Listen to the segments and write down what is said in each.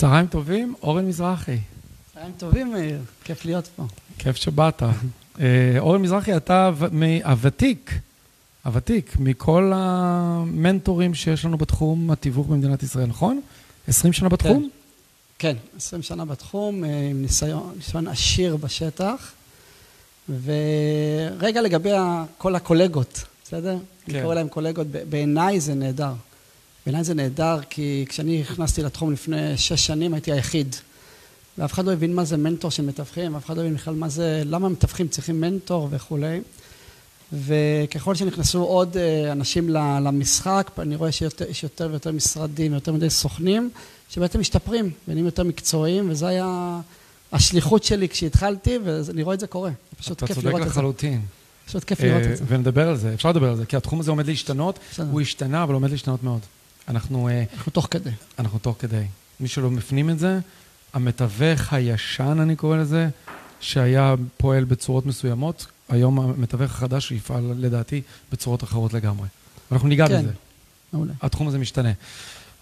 צהריים טובים, אורן מזרחי. צהריים טובים, מאיר. כיף להיות פה. כיף שבאת. אה, אורן מזרחי, אתה הוותיק, הוותיק מכל המנטורים שיש לנו בתחום התיווך במדינת ישראל, נכון? 20 שנה בתחום? כן, כן 20 שנה בתחום, אה, עם ניסיון, ניסיון עשיר בשטח. ורגע לגבי כל הקולגות, בסדר? כן. אני קורא להם קולגות, בעיניי זה נהדר. בעיניי זה נהדר, כי כשאני נכנסתי לתחום לפני שש שנים הייתי היחיד. ואף אחד לא הבין מה זה מנטור של מתווכים, אף אחד לא הבין בכלל מה זה, למה מתווכים צריכים מנטור וכולי. וככל שנכנסו עוד אה, אנשים למשחק, אני רואה שיש יותר ויותר משרדים, יותר מדי סוכנים, שבעצם משתפרים ונהיים יותר מקצועיים, וזה היה השליחות שלי כשהתחלתי, ואני רואה את זה קורה. פשוט כיף לראות את זה. אתה צודק לחלוטין. פשוט כיף לראות את זה. אה, ונדבר על זה, אפשר לדבר על זה, כי התחום הזה עומד להשתנות, הוא השתנה, אבל עומד להשתנות מאוד. אנחנו... אה, אנחנו תוך כדי. אנחנו תוך כדי. מי שלא מפנים את זה, המתווך הישן, אני קורא לזה, שהיה פועל בצורות מסוימות, היום המתווך החדש יפעל לדעתי בצורות אחרות לגמרי. אנחנו ניגע כן. בזה. מעולה. התחום הזה משתנה.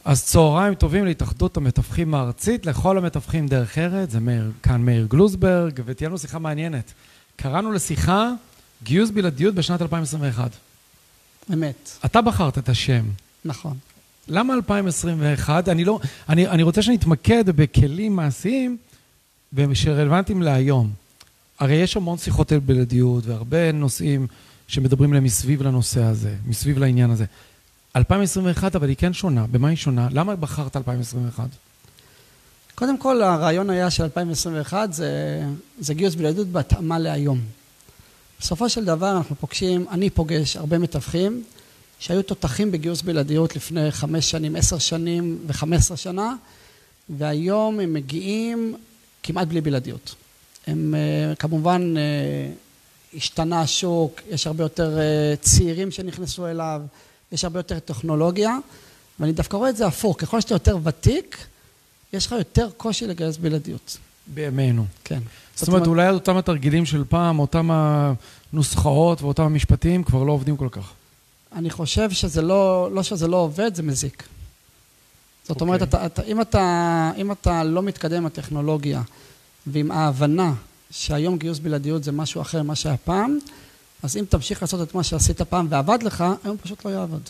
אז צהריים טובים להתאחדות המתווכים הארצית, לכל המתווכים דרך ארץ, זה מאיר, כאן מאיר גלוזברג, ותהיה לנו שיחה מעניינת. קראנו לשיחה גיוס בלעדיות בשנת 2021. אמת. אתה בחרת את השם. נכון. למה 2021? אני, לא, אני, אני רוצה שנתמקד בכלים מעשיים שרלוונטיים להיום. הרי יש המון שיחות על בלעדיות והרבה נושאים שמדברים להם מסביב לנושא הזה, מסביב לעניין הזה. 2021, אבל היא כן שונה. במה היא שונה? למה בחרת 2021? קודם כל, הרעיון היה של 2021 זה, זה גיוס בלעדות בהתאמה להיום. בסופו של דבר אנחנו פוגשים, אני פוגש הרבה מתווכים שהיו תותחים בגיוס בלעדיות לפני חמש שנים, עשר שנים וחמש עשרה שנה, והיום הם מגיעים כמעט בלי בלעדיות. הם אה, כמובן אה, השתנה השוק, יש הרבה יותר אה, צעירים שנכנסו אליו, יש הרבה יותר טכנולוגיה, ואני דווקא רואה את זה הפוך, ככל שאתה יותר ותיק, יש לך יותר קושי לגייס בלעדיות. בימינו. כן. זאת אומרת, אולי אותם התרגילים של פעם, אותם הנוסחאות ואותם המשפטים כבר לא עובדים כל כך. אני חושב שזה לא, לא שזה לא עובד, זה מזיק. זאת okay. אומרת, אוקיי. אתה, אתה, אם, אתה, אם אתה לא מתקדם עם הטכנולוגיה ועם ההבנה שהיום גיוס בלעדיות זה משהו אחר ממה שהיה פעם, אז אם תמשיך לעשות את מה שעשית פעם ועבד לך, היום פשוט לא יעבוד.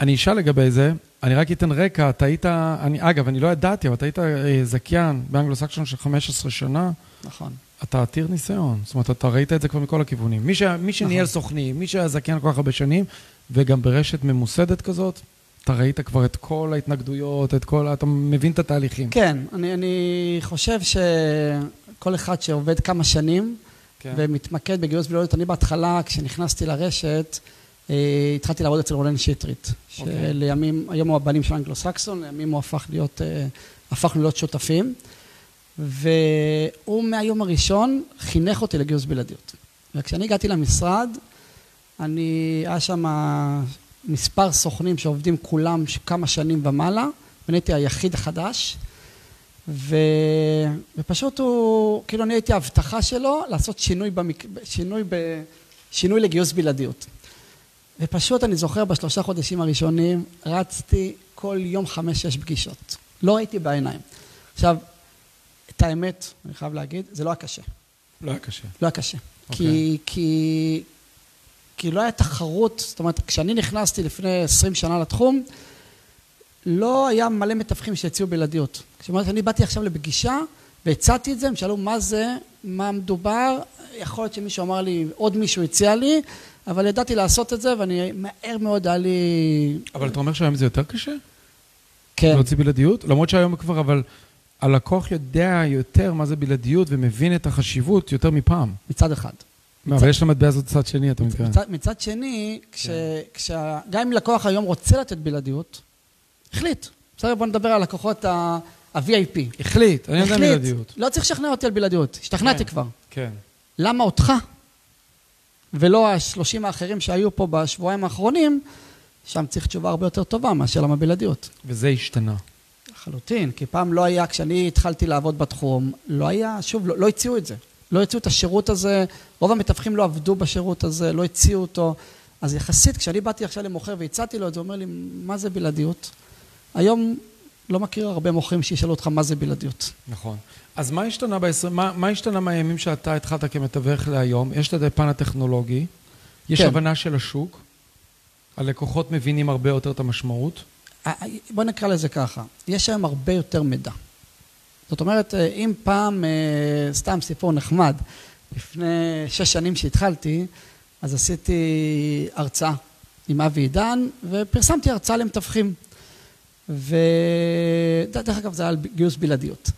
אני אשאל לגבי זה, אני רק אתן רקע, אתה היית, אני, אגב, אני לא ידעתי, אבל אתה היית אה, זכיין באנגלו-סקשון של 15 שנה. נכון. אתה עתיר ניסיון, זאת אומרת, אתה ראית את זה כבר מכל הכיוונים. מי, ש, מי שניהל נכון. סוכנים, מי שהיה זכיין כל כך הרבה שנים, וגם ברשת ממוסדת כזאת, אתה ראית כבר את כל ההתנגדויות, את כל, אתה מבין את התהליכים. כן, אני, אני חושב שכל אחד שעובד כמה שנים, כן. ומתמקד בגיוס בלעדיות, אני בהתחלה, כשנכנסתי לרשת, אה, התחלתי לעבוד אצל רולן שטרית, אוקיי. שלימים, היום הוא הבנים של אנגלו-סקסון, לימים הוא הפך להיות, אה, הפכנו להיות שותפים, והוא מהיום הראשון חינך אותי לגיוס בלעדיות. וכשאני הגעתי למשרד, אני, היה שם מספר סוכנים שעובדים כולם כמה שנים ומעלה, ואני הייתי היחיד החדש, ו... ופשוט הוא, כאילו אני הייתי ההבטחה שלו לעשות שינוי, במק... שינוי, ב... שינוי לגיוס בלעדיות. ופשוט אני זוכר בשלושה חודשים הראשונים רצתי כל יום חמש-שש פגישות. לא ראיתי בעיניים. עכשיו, את האמת, אני חייב להגיד, זה לא היה קשה. לא היה קשה. לא היה קשה. Okay. כי, אוקיי. כי, כי לא היה תחרות, זאת אומרת, כשאני נכנסתי לפני עשרים שנה לתחום, לא היה מלא מתווכים שהציעו בלעדיות. כשאמרתי, אני באתי עכשיו לפגישה והצעתי את זה, הם שאלו מה זה, מה מדובר, יכול להיות שמישהו אמר לי, עוד מישהו הציע לי, אבל ידעתי לעשות את זה, ואני מהר מאוד היה לי... אבל אתה אומר שהיום זה יותר קשה? כן. להוציא בלעדיות? למרות שהיום כבר, אבל הלקוח יודע יותר מה זה בלעדיות ומבין את החשיבות יותר מפעם. מצד אחד. לא, אבל יש למטבע הזאת צד שני, אתה מתכוון. מצד, מצד שני, כש, כן. כש, גם אם לקוח היום רוצה לתת בלעדיות, החליט. בסדר, בוא נדבר על לקוחות ה-VIP. החליט, אני יודע בלעדיות. לא צריך לשכנע אותי על בלעדיות, השתכנעתי כן, כבר. כן. למה אותך, ולא השלושים האחרים שהיו פה בשבועיים האחרונים, שם צריך תשובה הרבה יותר טובה מאשר למה בלעדיות. וזה השתנה. לחלוטין, כי פעם לא היה, כשאני התחלתי לעבוד בתחום, לא היה, שוב, לא, לא הציעו את זה. לא הציעו את השירות הזה, רוב המתווכים לא עבדו בשירות הזה, לא הציעו אותו. אז יחסית, כשאני באתי עכשיו למוכר והצעתי לו את זה, הוא אומר לי, מה זה בלעדיות? היום לא מכיר הרבה מוכרים שישאלו אותך מה זה בלעדיות. נכון. אז מה השתנה, ב-20, מה, מה השתנה מהימים שאתה התחלת כמתווך להיום? יש את הפן הטכנולוגי, יש כן. הבנה של השוק, הלקוחות מבינים הרבה יותר את המשמעות. בוא נקרא לזה ככה, יש היום הרבה יותר מידע. זאת אומרת, אה, אם פעם, אה, סתם סיפור נחמד, לפני שש שנים שהתחלתי, אז עשיתי הרצאה עם אבי עידן, ופרסמתי הרצאה למתווכים. ודרך אגב, זה היה על גיוס בלעדיות.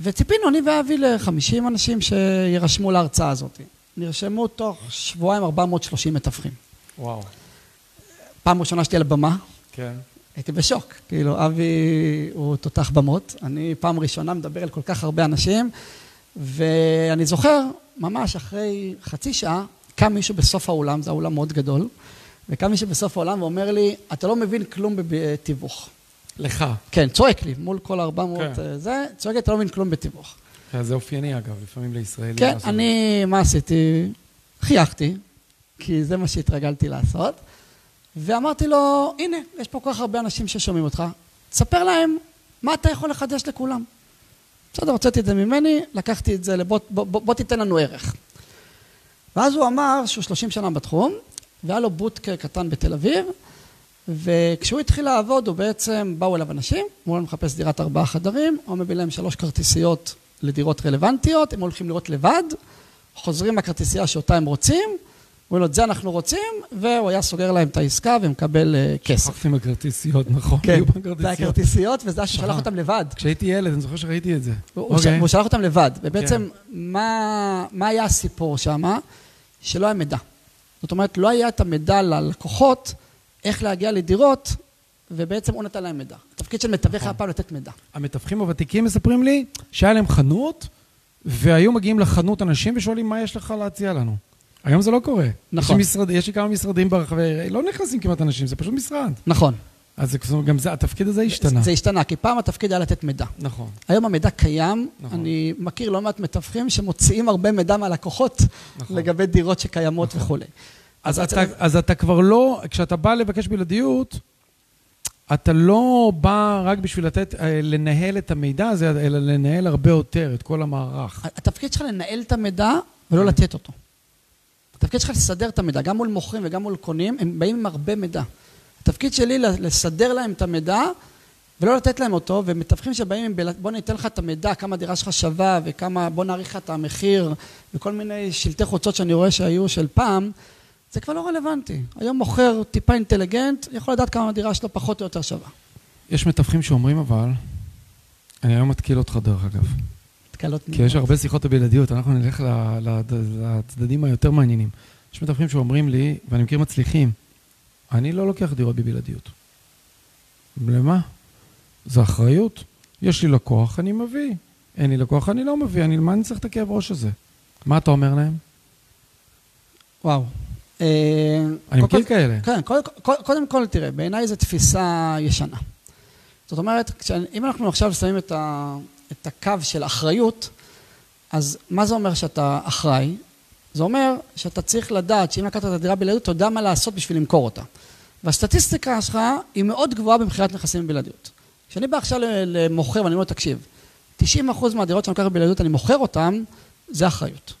וציפינו, אני ואבי, ל-50 אנשים שירשמו להרצאה הזאת. נרשמו תוך שבועיים 430 מתווכים. וואו. פעם ראשונה שלי על הבמה, כן. הייתי בשוק. כאילו, אבי הוא תותח במות. אני פעם ראשונה מדבר אל כל כך הרבה אנשים, ואני זוכר, ממש אחרי חצי שעה, קם מישהו בסוף האולם, זה האולם מאוד גדול, וקם מישהו בסוף האולם ואומר לי, אתה לא מבין כלום בתיווך. לך. כן, צועק לי, מול כל 400 כן. אה, זה, צועק לי, אתה לא מבין כלום בתיווך. כן, זה אופייני אגב, לפעמים לישראלים. כן, אני, מה עשיתי? חייכתי, כי זה מה שהתרגלתי לעשות, ואמרתי לו, הנה, יש פה כל כך הרבה אנשים ששומעים אותך, תספר להם מה אתה יכול לחדש לכולם. בסדר, הוצאתי את זה ממני, לקחתי את זה לבוא, בוא, בוא, בוא תיתן לנו ערך. ואז הוא אמר שהוא 30 שנה בתחום, והיה לו בוטקה קטן בתל אביב, וכשהוא התחיל לעבוד, הוא בעצם, באו אליו אנשים, אמרו להם לחפש דירת ארבעה חדרים, הוא מביא להם שלוש כרטיסיות לדירות רלוונטיות, הם הולכים לראות לבד, חוזרים לכרטיסייה שאותה הם רוצים, אומרים לו, את זה אנחנו רוצים, והוא היה סוגר להם את העסקה ומקבל אה, כסף. שכחתי מהכרטיסיות, נכון. כן, זה בכרטיסיות. היה כרטיסיות, וזה היה ששלח אה. אותם לבד. כשהייתי ילד, אני זוכר שראיתי את זה. הוא אוקיי. שלח אותם לבד. ובעצם, מה מה היה הסיפור שם? שלא היה מידע. זאת אומרת, לא היה את המידע ללקוחות, איך להגיע לדירות, ובעצם הוא נתן להם מידע. התפקיד של מתווך נכון. היה פעם לתת מידע. המתווכים הוותיקים מספרים לי שהיה להם חנות, והיו מגיעים לחנות אנשים ושואלים מה יש לך להציע לנו. היום זה לא קורה. נכון. יש, לי משרד, יש לי כמה משרדים ברחבי, לא נכנסים כמעט אנשים, זה פשוט משרד. נכון. אז זה, גם זה, התפקיד הזה השתנה. זה השתנה, כי פעם התפקיד היה לתת מידע. נכון. היום המידע קיים, נכון. אני מכיר לא מעט מתווכים שמוציאים הרבה מידע מהלקוחות נכון. לגבי דירות שקיימות נכון. וכולי. אז, אז אתה, אז אתה כבר לא, כשאתה בא לבקש בלעדיות, אתה לא בא רק בשביל לתת, אה, לנהל את המידע הזה, אלא לנהל הרבה יותר את כל המערך. התפקיד שלך לנהל את המידע ולא לתת אותו. התפקיד שלך לסדר את המידע, גם מול מוכרים וגם מול קונים, הם באים עם הרבה מידע. התפקיד שלי לסדר להם את המידע ולא לתת להם אותו, ומתווכים שבאים עם, בוא ניתן לך את המידע, כמה הדירה שלך שווה וכמה, בוא נעריך לך את המחיר וכל מיני שלטי חוצות שאני רואה שהיו של פעם, זה כבר לא רלוונטי. היום מוכר טיפה אינטליגנט, יכול לדעת כמה הדירה שלו פחות או יותר שווה. יש מתווכים שאומרים אבל, אני היום מתקיל אותך דרך אגב, תקלות כי יש הרבה שיחות בבלעדיות, אנחנו נלך לצדדים היותר מעניינים. יש מתווכים שאומרים לי, ואני מכיר מצליחים, אני לא לוקח דירות בבלעדיות. למה? זה אחריות. יש לי לקוח, אני מביא. אין לי לקוח, אני לא מביא. אני, מה אני צריך את הכאב ראש הזה? מה אתה אומר להם? וואו. אה, אני מכיר כל- כאלה. כן, קודם כל, תראה, בעיניי זו תפיסה ישנה. זאת אומרת, כשאני, אם אנחנו עכשיו שמים את, ה, את הקו של אחריות, אז מה זה אומר שאתה אחראי? זה אומר שאתה צריך לדעת שאם לקחת את הדירה בלעדיות, אתה יודע מה לעשות בשביל למכור אותה. והסטטיסטיקה שלך היא מאוד גבוהה במכירת נכסים בבלעדיות. כשאני בא עכשיו למוכר ואני אומר לו, תקשיב, 90% מהדירות שאני לוקח בבלעדיות, אני מוכר אותן, זה אחריות.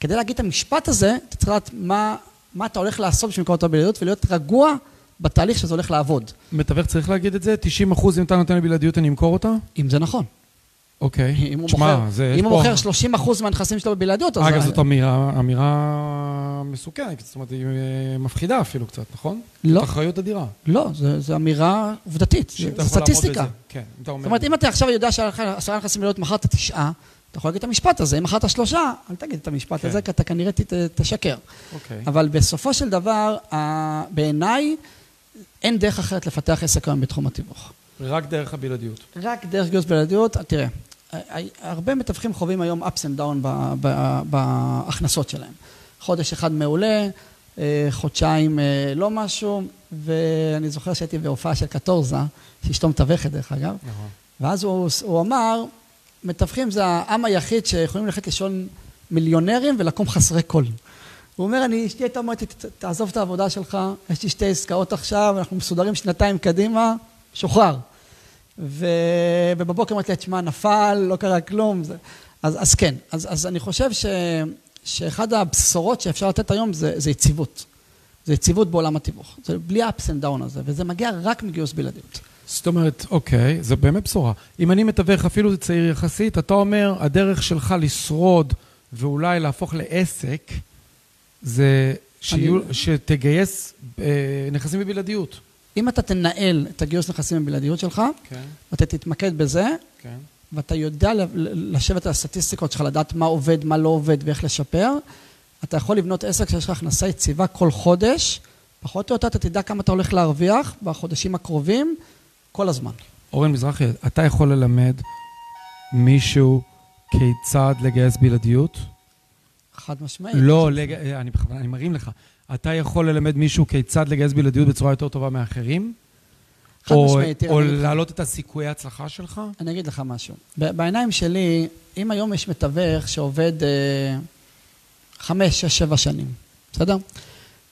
כדי להגיד את המשפט הזה, אתה צריך לדעת מה, מה אתה הולך לעשות בשביל למכור אותה בלעדיות ולהיות רגוע בתהליך שזה הולך לעבוד, מתווך צריך להגיד את זה? 90 אחוז אם אתה נותן לי בלעדיות אני אמכור אותה? אם זה נכון. אוקיי. אם הוא מוכר, זה... אם הוא מוכר 30 אחוז מהנכסים שלו בבלעדיות, אז... אגב, זאת אמירה, אמירה מסוכנת, זאת אומרת, היא אה, מפחידה אפילו קצת, נכון? לא, אחריות אדירה. לא, זה אמירה עובדתית, לעמוד סטטיסטיקה. כן, אתה אומר... זאת אומרת, אם אתה עכשיו יודע שהיה לך עשרה נכסים בלעדיות, מכרת תשעה, אתה יכול להגיד את המשפט הזה, אם מכרת שלושה, אל תגיד את המשפט כן. הזה, כי אתה כנראה תשקר. אוקיי. אבל בסופו של דבר, בעיניי, אין דרך אחרת לפתח עסק היום בתחום התיווך. רק דרך הבלעדיות. רק דרך גיוס בלעדיות, תראה, הרבה מתווכים חווים היום ups and down בהכנסות שלהם. חודש אחד מעולה, אה, חודשיים אה, לא משהו, ואני זוכר שהייתי בהופעה של קטורזה, שאשתו מתווכת דרך אגב, נכון. ואז הוא, הוא אמר, מתווכים זה העם היחיד שיכולים ללכת לישון מיליונרים ולקום חסרי כל. הוא אומר, אני, אשתי הייתה אומרת לי, "ת- תעזוב את העבודה שלך, יש לי שתי עסקאות עכשיו, אנחנו מסודרים שנתיים קדימה, שוחרר. ו... ובבוקר אמרתי לה, תשמע, נפל, לא קרה כלום. זה... אז, אז כן, אז, אז אני חושב ש... שאחד הבשורות שאפשר לתת היום זה, זה יציבות. זה יציבות בעולם התיווך. זה בלי ה-ups and down הזה, וזה מגיע רק מגיוס בלעדיות. זאת אומרת, אוקיי, זו באמת בשורה. אם אני מתווך אפילו צעיר יחסית, אתה אומר, הדרך שלך לשרוד ואולי להפוך לעסק, זה שיהיו, אני... שתגייס אה, נכסים בבלעדיות. אם אתה תנהל את הגיוס נכסים בבלעדיות שלך, כן. ואתה תתמקד בזה, כן. ואתה יודע לשבת על הסטטיסטיקות שלך, לדעת מה עובד, מה לא עובד ואיך לשפר, אתה יכול לבנות עסק שיש לך הכנסה יציבה כל חודש, פחות או יותר אתה תדע כמה אתה הולך להרוויח בחודשים הקרובים, כל הזמן. אורן מזרחי, אתה יכול ללמד מישהו כיצד לגייס בלעדיות? חד משמעית. לא, לג... אני בכוונה, אני מרים לך. אתה יכול ללמד מישהו כיצד לגייס בלעדיות בצורה יותר טובה מאחרים? חד או, משמעית. או להעלות את הסיכויי ההצלחה שלך? אני אגיד לך משהו. בעיניים שלי, אם היום יש מתווך שעובד אה, חמש, שש, שבע שנים, בסדר?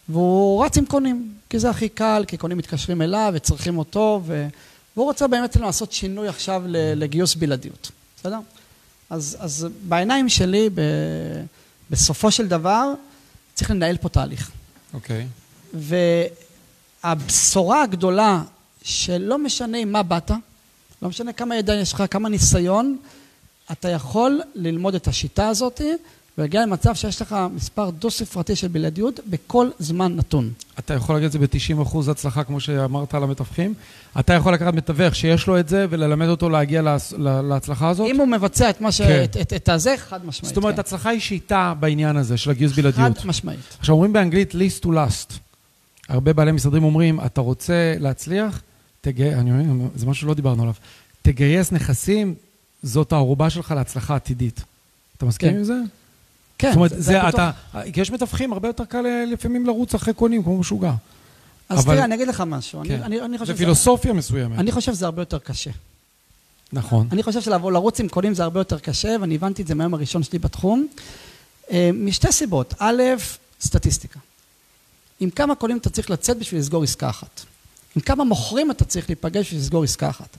והוא רץ עם קונים, כי זה הכי קל, כי קונים מתקשרים אליו וצריכים אותו, ו... והוא רוצה באמת לעשות שינוי עכשיו לגיוס בלעדיות, בסדר? אז, אז בעיניים שלי, ב... בסופו של דבר, צריך לנהל פה תהליך. אוקיי. Okay. והבשורה הגדולה, שלא משנה עם מה באת, לא משנה כמה ידע יש לך, כמה ניסיון, אתה יכול ללמוד את השיטה הזאת ולהגיע למצב שיש לך מספר דו-ספרתי של בלעדיות בכל זמן נתון. אתה יכול להגיד את זה ב-90% הצלחה, כמו שאמרת על המתווכים. אתה יכול לקחת מתווך שיש לו את זה וללמד אותו להגיע לה, להצלחה הזאת? אם הוא מבצע את מה ש... כן. את, את, את הזה, חד משמעית. זאת אומרת, כן. הצלחה היא שיטה בעניין הזה של הגיוס בלעדיות. חד משמעית. עכשיו, אומרים באנגלית least to last. הרבה בעלי משרדים אומרים, אתה רוצה להצליח? תגי... אני אומר, זה משהו שלא דיברנו עליו. תגייס נכסים, זאת הערובה שלך להצלחה עתידית. אתה מסכים כן. עם זה? כן. זאת אומרת, זה, זה אתה, כי יש מתווכים, הרבה יותר קל לפעמים לרוץ אחרי קונים, כמו משוגע. אז אבל... תראה, אני אגיד לך משהו. כן. אני, אני חושב זה פילוסופיה זה... מסוימת. אני חושב שזה הרבה יותר קשה. נכון. אני חושב שלרוץ עם קונים זה הרבה יותר קשה, ואני הבנתי את זה מהיום הראשון שלי בתחום. אה, משתי סיבות. א', סטטיסטיקה. עם כמה קונים אתה צריך לצאת בשביל לסגור עסקה אחת. עם כמה מוכרים אתה צריך להיפגש בשביל לסגור עסקה אחת.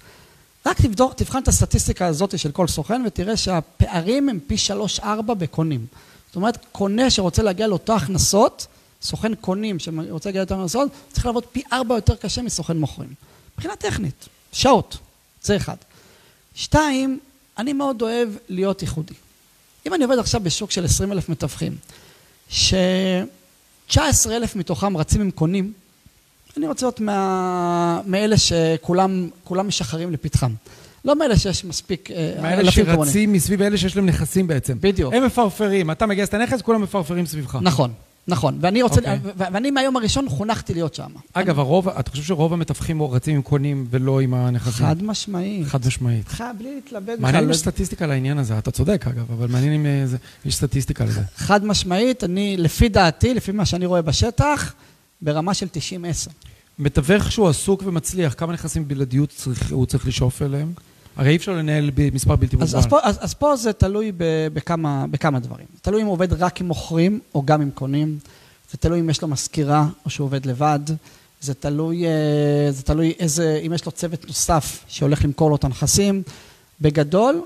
רק תבדוק, תבחן את הסטטיסטיקה הזאת של כל סוכן ותראה שהפערים הם פי שלוש-ארבע בקונים. אומרת, קונה שרוצה להגיע לאותו הכנסות, סוכן קונים שרוצה להגיע לאותו הכנסות, צריך לעבוד פי ארבע יותר קשה מסוכן מוכרים. מבחינה טכנית, שעות, זה אחד. שתיים, אני מאוד אוהב להיות ייחודי. אם אני עובד עכשיו בשוק של עשרים אלף מתווכים, ש-19 אלף מתוכם רצים עם קונים, אני רוצה להיות. מאלה שכולם משחררים לפתחם. לא מאלה שיש מספיק אה, מאלה שרצים מסביב אלה שיש להם נכסים בעצם. בדיוק. הם מפרפרים, אתה מגייס את הנכס, כולם מפרפרים סביבך. נכון, נכון. ואני רוצה, okay. אוקיי. ואני מהיום הראשון חונכתי להיות שם. אגב, אני... הרוב, אתה חושב שרוב המתווכים רצים עם קונים ולא עם הנכסים? חד משמעית. חד משמעית. חד, בלי להתלבט. מעניין אם יש סטטיסטיקה לעניין הזה, אתה צודק אגב, אבל מעניין אם אה, יש סטטיסטיקה לזה. חד משמעית, אני, לפי דעתי, לפי מה שאני רואה בשטח, ברמה של 90-10. מתווך שהוא עסוק ומצליח, כמה נכסים בלעדיות צריך, הוא צריך לשאוף אליהם? הרי אי אפשר לנהל במספר בלתי מוגבל. אז, אז, אז, אז פה זה תלוי בכמה, בכמה דברים. תלוי אם הוא עובד רק עם מוכרים או גם עם קונים. זה תלוי אם יש לו מזכירה או שהוא עובד לבד. זה תלוי, אה, זה תלוי איזה, אם יש לו צוות נוסף שהולך למכור לו את הנכסים. בגדול,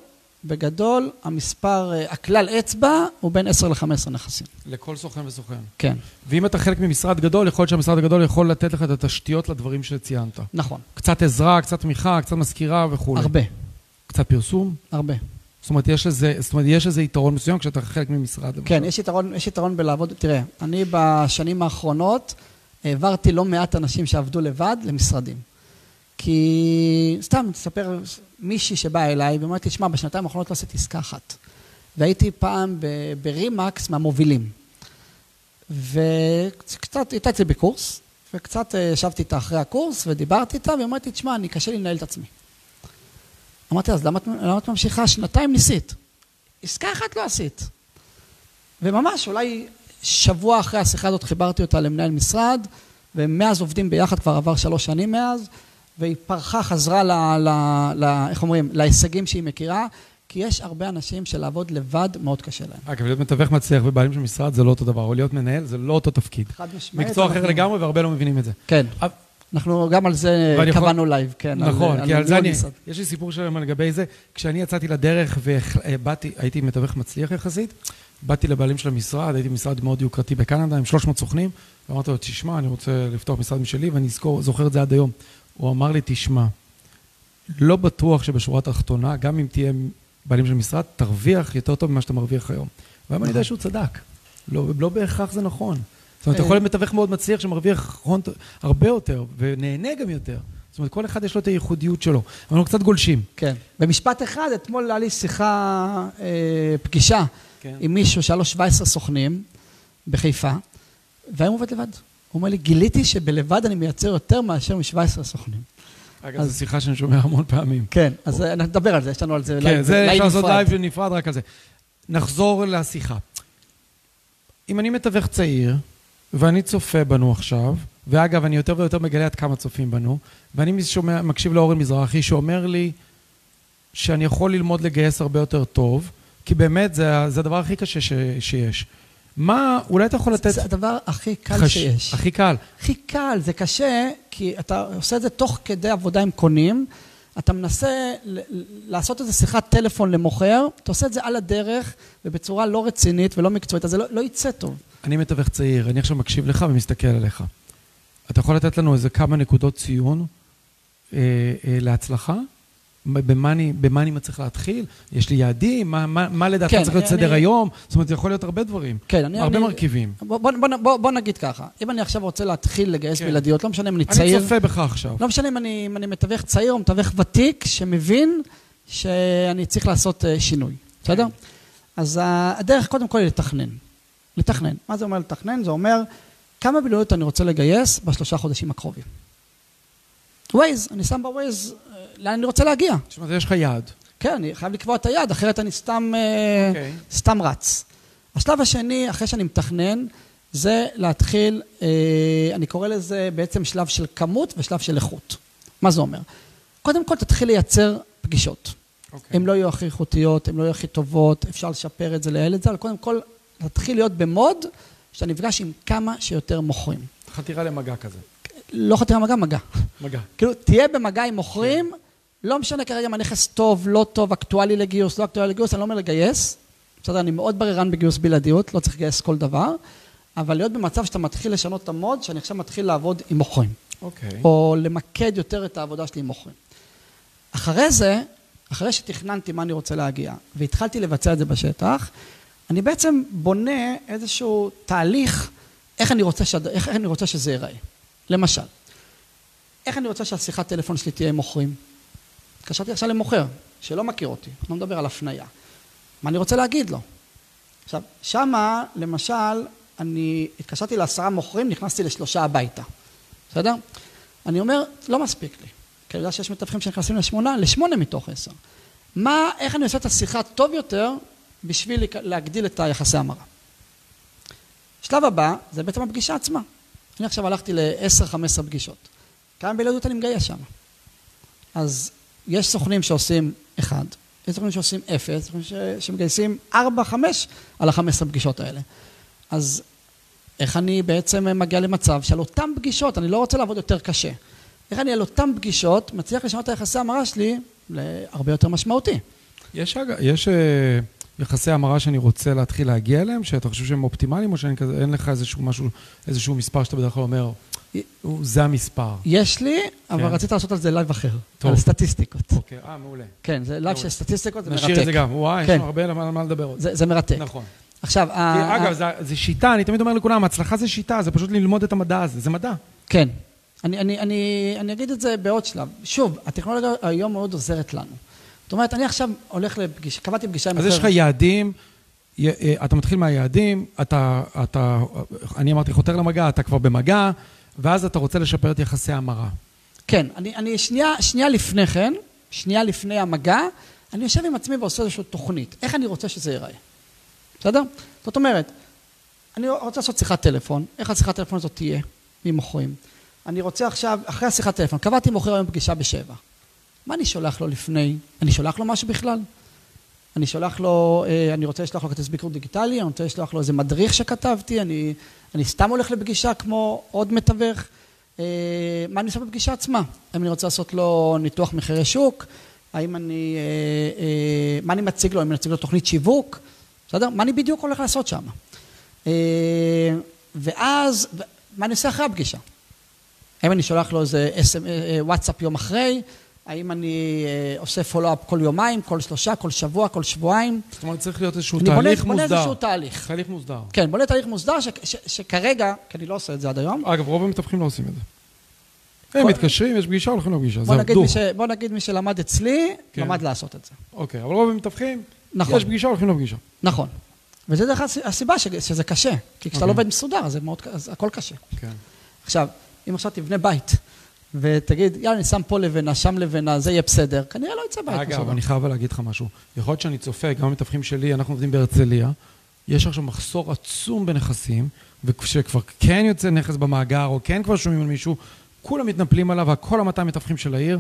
בגדול, המספר, אה, הכלל אצבע הוא בין 10 ל-15 נכסים. לכל סוכן וסוכן. כן. ואם אתה חלק ממשרד גדול, יכול להיות שהמשרד הגדול יכול לתת לך את התשתיות לדברים שציינת. נכון. קצת עזרה, קצת תמיכה, קצת מזכירה וכו'. הרבה. קצת פרסום? הרבה. זאת אומרת, יש לזה, זאת אומרת, יש איזה יתרון מסוים כשאתה חלק ממשרד. כן, יש יתרון, יש יתרון בלעבוד. תראה, אני בשנים האחרונות העברתי לא מעט אנשים שעבדו לבד למשרדים. כי סתם, תספר מישהי שבאה אליי ואומרת לי, שמע, בשנתיים האחרונות לא עשיתי עסקה אחת. והייתי פעם ברימקס מהמובילים. וקצת, הייתה אצלי בקורס, וקצת אה, ישבתי איתה אחרי הקורס ודיברתי איתה, והיא אומרת לי, תשמע, אני קשה לי לנהל את עצמי. אמרתי, אז למה, למה את ממשיכה? שנתיים ניסית. עסקה אחת לא עשית. וממש, אולי שבוע אחרי השיחה הזאת חיברתי אותה למנהל משרד, ומאז עובדים ביחד, כבר עבר שלוש שנים מאז, והיא פרחה, חזרה ל... ל, ל איך אומרים? להישגים שהיא מכירה, כי יש הרבה אנשים שלעבוד לבד מאוד קשה להם. אגב, להיות מתווך מצליח ובעלים של משרד זה לא אותו דבר, או להיות מנהל זה לא אותו תפקיד. חד משמעית. מקצוע אחר לגמרי והרבה לא מבינים את זה. כן. אנחנו גם על זה קבענו לייב, כן. נכון, על, כי על זה אני... משרד. יש לי סיפור שלם לגבי זה. כשאני יצאתי לדרך ובאתי, הייתי מתווך מצליח יחסית, באתי לבעלים של המשרד, הייתי משרד מאוד יוקרתי בקנדה עם 300 סוכנים, ואמרתי לו, תשמע, אני רוצה לפתוח משרד משלי, ואני זוכר את זה עד היום. הוא אמר לי, תשמע, לא בטוח שבשורה התחתונה, גם אם תהיה בעלים של משרד, תרוויח יותר טוב ממה שאתה מרוויח היום. והיום אני יודע שהוא צדק. לא, לא בהכרח זה נכון. זאת אומרת, אתה יכול להיות מתווך מאוד מצליח שמרוויח הון הרבה יותר, ונהנה גם יותר. זאת אומרת, כל אחד יש לו את הייחודיות שלו. אנחנו קצת גולשים. כן. במשפט אחד, אתמול היה לי שיחה, אה, פגישה כן. עם מישהו שהיה לו 17 סוכנים בחיפה, והיום הוא עובד לבד. הוא אומר לי, גיליתי שבלבד אני מייצר יותר מאשר מ-17 סוכנים. אגב, זו שיחה שאני שומע המון פעמים. כן, אז נדבר על זה, יש לנו על זה כן, זה אפשר לעשות נפרד. לייב נפרד רק על זה. נחזור לשיחה. אם אני מתווך צעיר, ואני צופה בנו עכשיו, ואגב, אני יותר ויותר מגלה עד כמה צופים בנו, ואני שומע, מקשיב לאורן מזרחי, שאומר לי שאני יכול ללמוד לגייס הרבה יותר טוב, כי באמת זה, זה הדבר הכי קשה ש, שיש. מה, אולי אתה יכול לתת... זה הדבר הכי קל חש- שיש. הכי קל. הכי קל, זה קשה, כי אתה עושה את זה תוך כדי עבודה עם קונים, אתה מנסה לעשות איזה שיחת טלפון למוכר, אתה עושה את זה על הדרך ובצורה לא רצינית ולא מקצועית, אז זה לא, לא יצא טוב. אני מתווך צעיר, אני עכשיו מקשיב לך ומסתכל עליך. אתה יכול לתת לנו איזה כמה נקודות ציון אה, אה, להצלחה? במה אני, במה אני מצליח להתחיל? יש לי יעדים? מה, מה, מה לדעתך כן, צריך להיות אני- סדר אני- היום? זאת אומרת, זה יכול להיות הרבה דברים. כן, אני... הרבה אני, מרכיבים. בוא, בוא, בוא, בוא, נגיד ככה, אם אני עכשיו רוצה להתחיל לגייס כן. בלעדיות, לא משנה אם אני אני צעיר, צופה בך עכשיו. לא משנה אם אני, אם אני מתווך צעיר או מתווך ותיק, שמבין שאני צריך לעשות אה, שינוי, בסדר? אז ה- הדרך קודם כל היא לתכנן. לתכנן. מה זה אומר לתכנן? זה אומר כמה בלעדיות אני רוצה לגייס בשלושה חודשים הקרובים. ווייז, אני שם בווייז לאן אני רוצה להגיע. תשמע, יש לך יעד. כן, אני חייב לקבוע את היעד, אחרת אני סתם, אה, אוקיי. סתם רץ. השלב השני, אחרי שאני מתכנן, זה להתחיל, אה, אני קורא לזה בעצם שלב של כמות ושלב של איכות. מה זה אומר? קודם כל תתחיל לייצר פגישות. אוקיי. הן לא יהיו הכי איכותיות, הן לא יהיו הכי טובות, אפשר לשפר את זה, לייעל את זה, אבל קודם כל להתחיל להיות במוד שאתה נפגש עם כמה שיותר מוכרים. חתירה למגע כזה. לא חתירה מגע, מגע. מגע. כאילו, תהיה במגע עם מוכרים, לא משנה כרגע אם הנכס טוב, לא טוב, אקטואלי לגיוס, לא אקטואלי לגיוס, אני לא אומר לגייס. בסדר, אני מאוד בררן בגיוס בלעדיות, לא צריך לגייס כל דבר, אבל להיות במצב שאתה מתחיל לשנות את המוד, שאני עכשיו מתחיל לעבוד עם מוכרים, אוקיי. או למקד יותר את העבודה שלי עם מוכרים. אחרי זה, אחרי שתכננתי מה אני רוצה להגיע, והתחלתי לבצע את זה בשטח, אני בעצם בונה איזשהו תהליך, איך אני רוצה, שד... איך אני רוצה שזה ייראה. למשל, איך אני רוצה שהשיחת טלפון שלי תהיה עם מוכרים? התקשרתי עכשיו למוכר, שלא מכיר אותי, לא מדבר על הפנייה. מה אני רוצה להגיד לו? עכשיו, שמה, למשל, אני התקשרתי לעשרה מוכרים, נכנסתי לשלושה הביתה. בסדר? אני אומר, לא מספיק לי. כי אני יודע שיש מתווכים שנכנסים לשמונה, לשמונה מתוך עשר. מה, איך אני עושה את השיחה טוב יותר בשביל להגדיל את היחסי המרה? שלב הבא, זה בעצם הפגישה עצמה. אני עכשיו הלכתי ל-10-15 פגישות. כמה בילדות אני מגייס שם? אז יש סוכנים שעושים אחד, יש סוכנים שעושים אפס, סוכנים ש... שמגייסים 4-5 על ה-15 פגישות האלה. אז איך אני בעצם מגיע למצב שעל אותן פגישות, אני לא רוצה לעבוד יותר קשה. איך אני על אותן פגישות מצליח לשנות את היחסי המרה שלי להרבה יותר משמעותי. יש, אגב, יש אה, יחסי המרה שאני רוצה להתחיל להגיע אליהם, שאתה חושב שהם אופטימליים, או שאין לך איזשהו משהו, איזשהו מספר שאתה בדרך כלל אומר, "הוא- זה המספר. יש לי, אבל כן. רציתי לעשות על זה לייב אחר, טוב. על סטטיסטיקות. אוקיי, אה, מעולה. כן, זה לייב. של סטטיסטיקות, זה מרתק. נשאיר את זה גם. וואי, יש כן. לנו הרבה על מה- לדבר עוד. זה, זה מרתק. נכון. עכשיו, ה- אגב, זה- זה שיטה, אני תמיד אומר לכולם, הצלחה זה שיטה, זה פשוט ללמוד את המדע הזה, זה מדע. כן. אני, אני, אני, אני אגיד את זה בעוד שלב. שוב, הטכנולוגיה היום מאוד עוזרת לנו. זאת אומרת, אני עכשיו הולך לפגישה, קבעתי פגישה עם אז יש לך יעדים, י- אה, אתה מתחיל מהיעדים, אתה, אתה, אני אמרתי חותר למגע, אתה כבר במגע, ואז אתה רוצה לשפר את יחסי ההמרה. כן, אני, אני שנייה, שנייה לפני כן, שנייה לפני המגע, אני יושב עם עצמי ועושה איזושהי תוכנית. איך אני רוצה שזה ייראה. בסדר? זאת אומרת, אני רוצה לעשות שיחת טלפון, איך השיחת טלפון הזאת תהיה, עם מוכרים. אני רוצה עכשיו, אחרי השיחת טלפון, קבעתי מוכר היום פגישה בשבע. מה אני שולח לו לפני? אני שולח לו משהו בכלל? אני שולח לו, אה, אני רוצה לשלוח לו כרטיס ביקור דיגיטלי, אני רוצה לשלוח לו איזה מדריך שכתבתי, אני, אני סתם הולך לפגישה כמו עוד מתווך. אה, מה אני עושה בפגישה עצמה? האם אני רוצה לעשות לו ניתוח מחירי שוק? האם אני... אה, אה, מה אני מציג לו? האם אני מציג לו תוכנית שיווק? בסדר? מה אני בדיוק הולך לעשות שם? ואז, מה אני עושה אחרי הפגישה? האם אני שולח לו איזה וואטסאפ יום אחרי? האם אני עושה פולו-אפ כל יומיים, כל שלושה, כל שבוע, כל שבועיים? זאת אומרת, צריך להיות איזשהו תהליך מוסדר. אני בונה איזשהו תהליך. תהליך מוסדר. כן, בונה תהליך מוסדר שכרגע, כי אני לא עושה את זה עד היום. אגב, רוב המתווכים לא עושים את זה. הם מתקשרים, יש פגישה, הולכים לפגישה, זה עבדו. בוא נגיד מי שלמד אצלי, כן. למד לעשות את זה. אוקיי, אבל רוב המתווכים, נכון. יש פגישה, הולכים לפגישה. נכון. וזה דרך הסיבה שזה קשה. כי כשאתה לא אוקיי. עובד מסודר, אז הכל קשה. כן. עכשיו, אם עכשיו תבנה בית, ותגיד, יאללה, אני שם פה לבנה, שם לבנה, זה יהיה בסדר, כנראה לא יצא בית מסודר. אגב, אני חייב להגיד לך משהו. יכול להיות שאני צופה, גם המתווכים שלי, אנחנו עובדים בהרצליה, יש עכשיו מחסור עצום בנכסים, וכשכבר כן יוצא נכס במאגר, או כן כבר שומעים על מישהו, כולם מתנפלים עליו, הכל המאתיים מתווכים של העיר,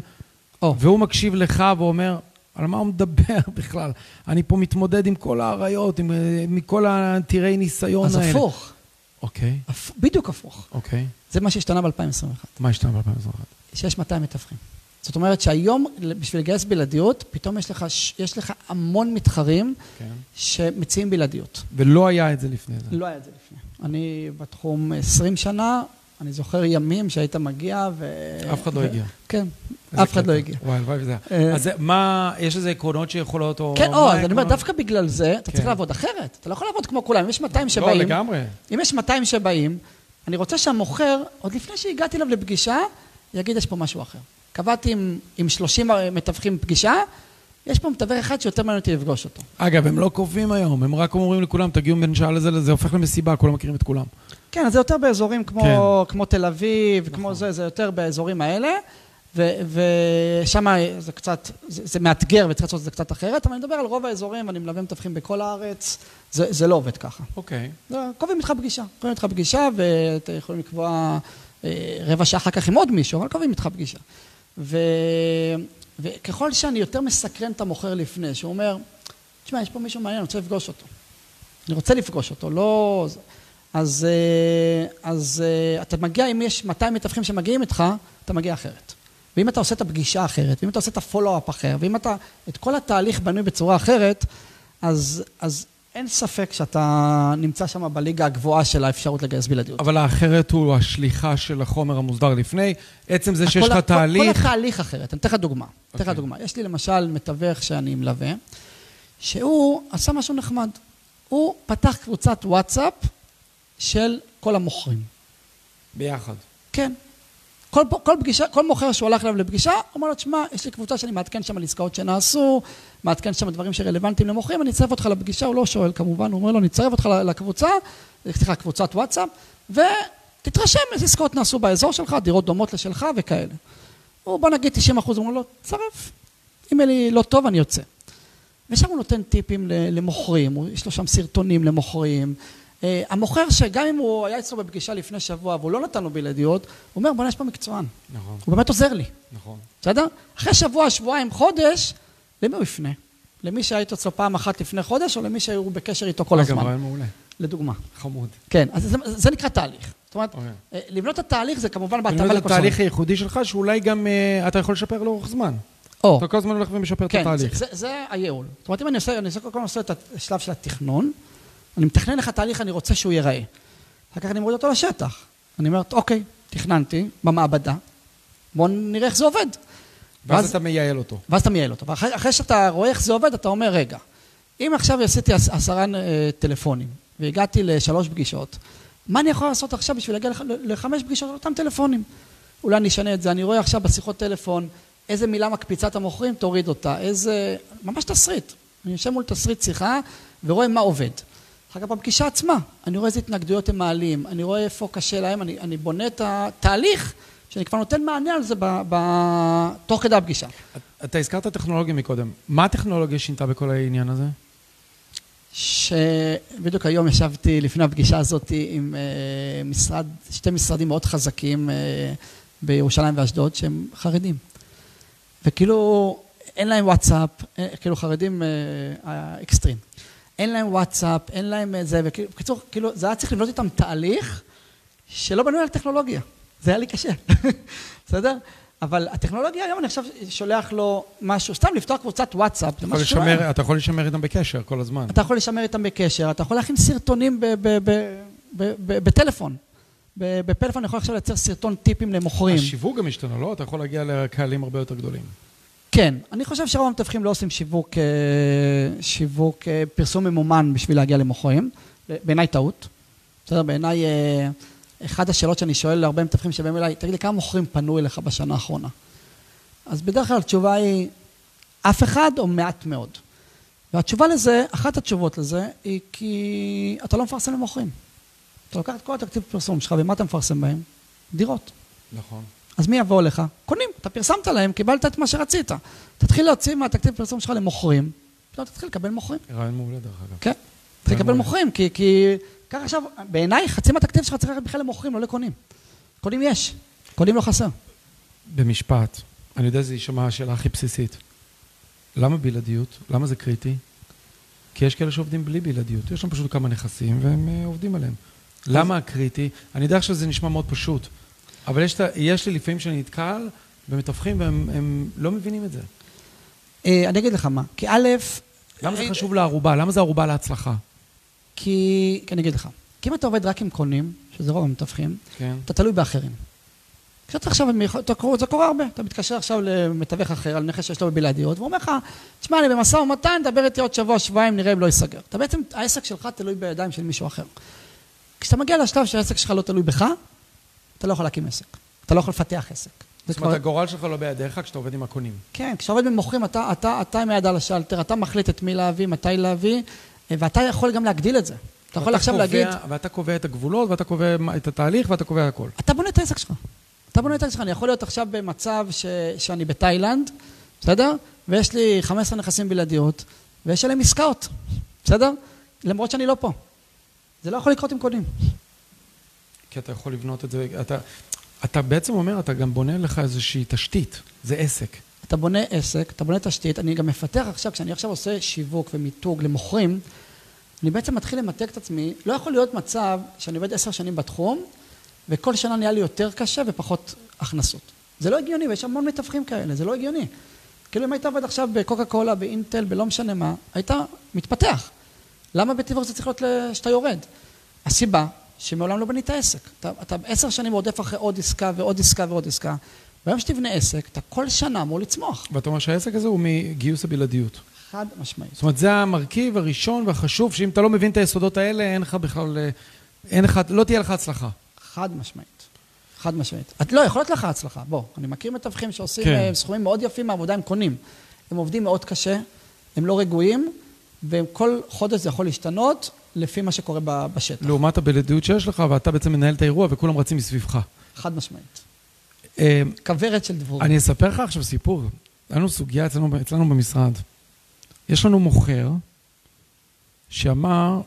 oh. והוא מקשיב לך ואומר, על מה הוא מדבר בכלל? אני פה מתמודד עם כל האריות, עם, מכל העתירי ניסיון אז האלה. אז הפוך. אוקיי. Okay. הפ... בדיוק הפוך. אוקיי. זה מה שהשתנה ב-2021. מה השתנה ב-2021? שיש 200 מתווכים. זאת אומרת שהיום, בשביל לגייס בלעדיות, פתאום יש לך, יש לך המון מתחרים כן. שמציעים בלעדיות. ולא היה את זה לפני זה. לא היה את זה לפני. אני בתחום 20 שנה, אני זוכר ימים שהיית מגיע ו... אף אחד לא הגיע. כן, אף אחד לא הגיע. וואי, וואי, וזה... אה, אז מה, יש איזה עקרונות שיכולות או... כן, או, אז אני אומר, דווקא בגלל זה, אתה צריך כן. לעבוד אחרת. אתה לא יכול לעבוד כמו כולם. אם יש 200 לא, שבאים... לא, לגמרי. אם יש 200 שבאים, אני רוצה שהמוכר, עוד לפני שהגעתי אליו לפגישה, יגיד, יש פה משהו אחר. קבעתי עם 30 מתווכים פגישה, יש פה מתווך אחד שיותר מעניין אותי לפגוש אותו. אגב, הם לא קובעים היום, הם רק אומרים לכולם, תגיעו בין שעה לזה לזה, הופך למסיבה, כולם מכירים את כולם. כן, זה יותר באזורים כמו, כן. כמו תל אביב, נכון. כמו זה, זה יותר באזורים האלה, ושם זה קצת, זה, זה מאתגר וצריך לעשות את זה קצת אחרת, אבל אני מדבר על רוב האזורים, אני מלווה מתווכים בכל הארץ, זה, זה לא עובד ככה. אוקיי. קובעים איתך פגישה, קובעים איתך פגישה, ואתם יכולים לקבוע אה, רבע שעה אחר כך עם עוד מישהו, אבל קובעים איתך פגישה. ו... וככל שאני יותר מסקרן את המוכר לפני, שהוא אומר, תשמע, יש פה מישהו מעניין, אני רוצה לפגוש אותו. אני רוצה לפגוש אותו, לא... אז, אה, אז אה, אתה מגיע, אם יש 200 מתווכים שמגיעים איתך, אתה מגיע אחרת. ואם אתה עושה את הפגישה אחרת, ואם אתה עושה את הפולו-אפ אחר, ואם אתה, את כל התהליך בנוי בצורה אחרת, אז, אז אין ספק שאתה נמצא שם בליגה הגבוהה של האפשרות לגייס בלעדיות. אבל האחרת הוא השליחה של החומר המוסדר לפני, עצם זה שיש לך תהליך... כל התהליך אחרת, אני אתן לך דוגמה. אתן לך אוקיי. דוגמה. יש לי למשל מתווך שאני מלווה, שהוא עשה משהו נחמד. הוא פתח קבוצת וואטסאפ של כל המוכרים. ביחד. כן. כל, כל פגישה, כל מוכר שהוא הלך אליו לפגישה, אומר לו, תשמע, יש לי קבוצה שאני מעדכן שם על עסקאות שנעשו, מעדכן שם דברים שרלוונטיים למוכרים, אני אצרף אותך לפגישה, הוא לא שואל כמובן, הוא אומר לו, אני אצרף אותך לקבוצה, סליחה, קבוצת וואטסאפ, ותתרשם איזה עסקאות נעשו באזור שלך, דירות דומות לשלך וכאלה. הוא, בוא נגיד 90 אחוז, הוא אומר לו, צרף, אם לי לא טוב, אני יוצא. ושם הוא נותן טיפים למוכרים, יש לו שם סרטונים למוכרים, המוכר שגם אם הוא היה אצלו בפגישה לפני שבוע והוא לא נתן לו בלעדיות, הוא אומר בוא'נה יש פה מקצוען. נכון. הוא באמת עוזר לי. נכון. בסדר? אחרי שבוע, שבועיים, חודש, למי הוא יפנה? למי שהיית אצלו פעם אחת לפני חודש, או למי שהיו בקשר איתו כל הזמן? אגב, רעיון מעולה. לדוגמה. חמוד. כן, אז זה, זה נקרא תהליך. זאת אומרת, okay. אוקיי. אה, לבנות את התהליך זה כמובן בהתאמה לקוסון. לבנות את התהליך הייחודי שלך, שאולי גם uh, אתה יכול לשפר לאורך זמן. או. אתה כל הזמן הולך ומשפר כן, את התהליך. כן, זה, זה, זה הייעול. זאת אומרת, אם אני עושה, אני עושה כל הזמן עושה את השלב של התכנון, אני מתכנן לך תהליך, אני רוצה שהוא ייראה. אחר כך אני מוריד אותו לשטח. אני אומר, אוקיי, תכננתי במעבדה, בואו נראה איך זה עובד. ואז, ואז אתה מייעל אותו. ואז אתה מייעל אותו. ואחרי שאתה רואה איך זה עובד, אתה אומר, רגע, אם עכשיו עשיתי עשרה אה, טלפונים והגעתי לשלוש פגישות, מה אני יכול לעשות עכשיו בשביל להגיע לחמש פגישות על אותם טלפונים? אולי אני אשנה את זה, אני רואה עכשיו בשיחות טלפון איזה מילה מקפיצה את המוכרים, תוריד אותה, איזה... ממש תסריט. אני יושב מול תסריט שיחה ורואה מה עובד. אחר כך בפגישה עצמה, אני רואה איזה התנגדויות הם מעלים, אני רואה איפה קשה להם, אני, אני בונה את התהליך שאני כבר נותן מענה על זה ב, ב, תוך כדי הפגישה. אתה הזכרת טכנולוגיה מקודם, מה הטכנולוגיה שינתה בכל העניין הזה? שבדיוק היום ישבתי לפני הפגישה הזאת עם אה, משרד, שתי משרדים מאוד חזקים אה, בירושלים ואשדוד שהם חרדים. וכאילו אין להם וואטסאפ, אה, כאילו חרדים אקסטרים. אין להם וואטסאפ, אין להם זה, ובקיצור, כאילו, זה היה צריך לבנות איתם תהליך שלא בנוי על טכנולוגיה. זה היה לי קשה, בסדר? אבל הטכנולוגיה היום אני עכשיו שולח לו משהו, סתם לפתוח קבוצת וואטסאפ, זה משהו שלא... אתה יכול לשמר איתם בקשר כל הזמן. אתה יכול לשמר איתם בקשר, אתה יכול להכין סרטונים בטלפון. בפלאפון אני יכול עכשיו לייצר סרטון טיפים למוכרים. השיווק גם השתנה, לא? אתה יכול להגיע לקהלים הרבה יותר גדולים. כן, אני חושב שרוב המתווכים לא עושים שיווק, אה, שיווק אה, פרסום ממומן בשביל להגיע למוכרים. בעיניי טעות. בסדר, בעיניי, אה, אחת השאלות שאני שואל להרבה מתווכים שבאים אליי, תגיד לי, כמה מוכרים פנו אליך בשנה האחרונה? אז בדרך כלל התשובה היא, אף אחד או מעט מאוד. והתשובה לזה, אחת התשובות לזה, היא כי אתה לא מפרסם למוכרים. אתה לוקח את כל התקציב פרסום שלך, ומה אתה מפרסם בהם? דירות. נכון. אז מי יבוא אליך? קונים. אתה פרסמת להם, קיבלת את מה שרצית. תתחיל להוציא מהתקציב פרסום שלך למוכרים, פתאום תתחיל לקבל מוכרים. רעיון מעולה דרך אגב. כן. תתחיל לקבל מוכרים, כי, כי ככה עכשיו, בעיניי חצי מהתקציב שלך צריך ללכת בכלל למוכרים, לא לקונים. קונים יש, קונים לא חסר. במשפט, אני יודע שזה יישמע השאלה הכי בסיסית. למה בלעדיות? למה זה קריטי? כי יש כאלה שעובדים בלי בלעדיות. יש להם פשוט כמה נכסים והם uh, עובדים עליהם. למה הקריטי? אני יודע שזה נשמע מאוד פשוט, אבל יש, יש לי לפעמים שאני נתקל במתווכים והם לא מבינים את זה. אה, אני אגיד לך מה, כי א', למה זה חשוב לערובה? למה זה ערובה להצלחה? כי, כי אני אגיד לך, כי אם אתה עובד רק עם קונים, שזה רוב המתווכים, כן. אתה תלוי באחרים. כשאתה עכשיו, זה קורה הרבה, אתה מתקשר עכשיו למתווך אחר על נכס שיש לו בבלעדיות, והוא אומר לך, תשמע, אני במשא ומתן, דבר איתי עוד שבוע, שבועיים, נראה אם לא ייסגר. אתה בעצם, העסק שלך תלוי בידיים של מישהו אחר. כשאתה מגיע לשלב שהעסק שלך לא תלוי בך, אתה לא יכול להקים עסק. אתה לא יכול לפתח עסק. זאת אומרת, הגורל שלך לא בידיך כשאתה עובד עם הקונים. כן, כשאתה עובד במוכרים, אתה, אתה, אתה עם היד על השלטר, אתה מחליט את מי להביא, מתי להביא, ואתה יכול גם להגדיל את זה. אתה יכול עכשיו קובע, להגיד... ואתה קובע את הגבולות, ואתה קובע את התהליך, ואתה קובע הכל. אתה בונה את העסק שלך. אתה בונה את העסק שלך. אני יכול להיות עכשיו במצב ש... שאני בתאילנד, בסדר? ויש לי 15 נכסים בלעדיות, ויש עליהם עסקאות, בסדר? למרות שאני לא פה. זה לא יכול לקרות עם קונים. כי אתה יכול לבנות את זה, אתה, אתה בעצם אומר, אתה גם בונה לך איזושהי תשתית, זה עסק. אתה בונה עסק, אתה בונה תשתית, אני גם מפתח עכשיו, כשאני עכשיו עושה שיווק ומיתוג למוכרים, אני בעצם מתחיל למתג את עצמי, לא יכול להיות מצב שאני עובד עשר שנים בתחום, וכל שנה נהיה לי יותר קשה ופחות הכנסות. זה לא הגיוני, ויש המון מתווכים כאלה, זה לא הגיוני. כאילו אם היית עובד עכשיו בקוקה קולה, באינטל, בלא משנה מה, היית מתפתח. למה בתיווך זה צריך להיות שאתה יורד? הסיבה שמעולם לא בנית עסק. אתה, אתה עשר שנים רודף אחרי עוד עסקה ועוד עסקה ועוד עסקה. ביום שתבנה עסק, אתה כל שנה אמור לצמוח. ואתה אומר שהעסק הזה הוא מגיוס הבלעדיות. חד משמעית. זאת אומרת, זה המרכיב הראשון והחשוב, שאם אתה לא מבין את היסודות האלה, אין לך בכלל, אין לך, לא תהיה לך הצלחה. חד משמעית. חד משמעית. את לא, יכול להיות לך הצלחה. בוא, אני מכיר מתווכים שעושים כן. אה, סכומים מאוד יפים מהעבודה, הם קונים. הם עובדים מאוד קשה, הם לא רגועים, וכל חודש זה יכול להשתנות לפי מה שקורה בשטח. לעומת הבלעדיות שיש לך, ואתה בעצם מנהל את האירוע וכולם רצים מסביבך. חד משמעית. אה, כוורת של דבורים. אני אספר לך עכשיו סיפור. היה לנו סוגיה אצלנו, אצלנו במשרד. יש לנו מוכר שאמר,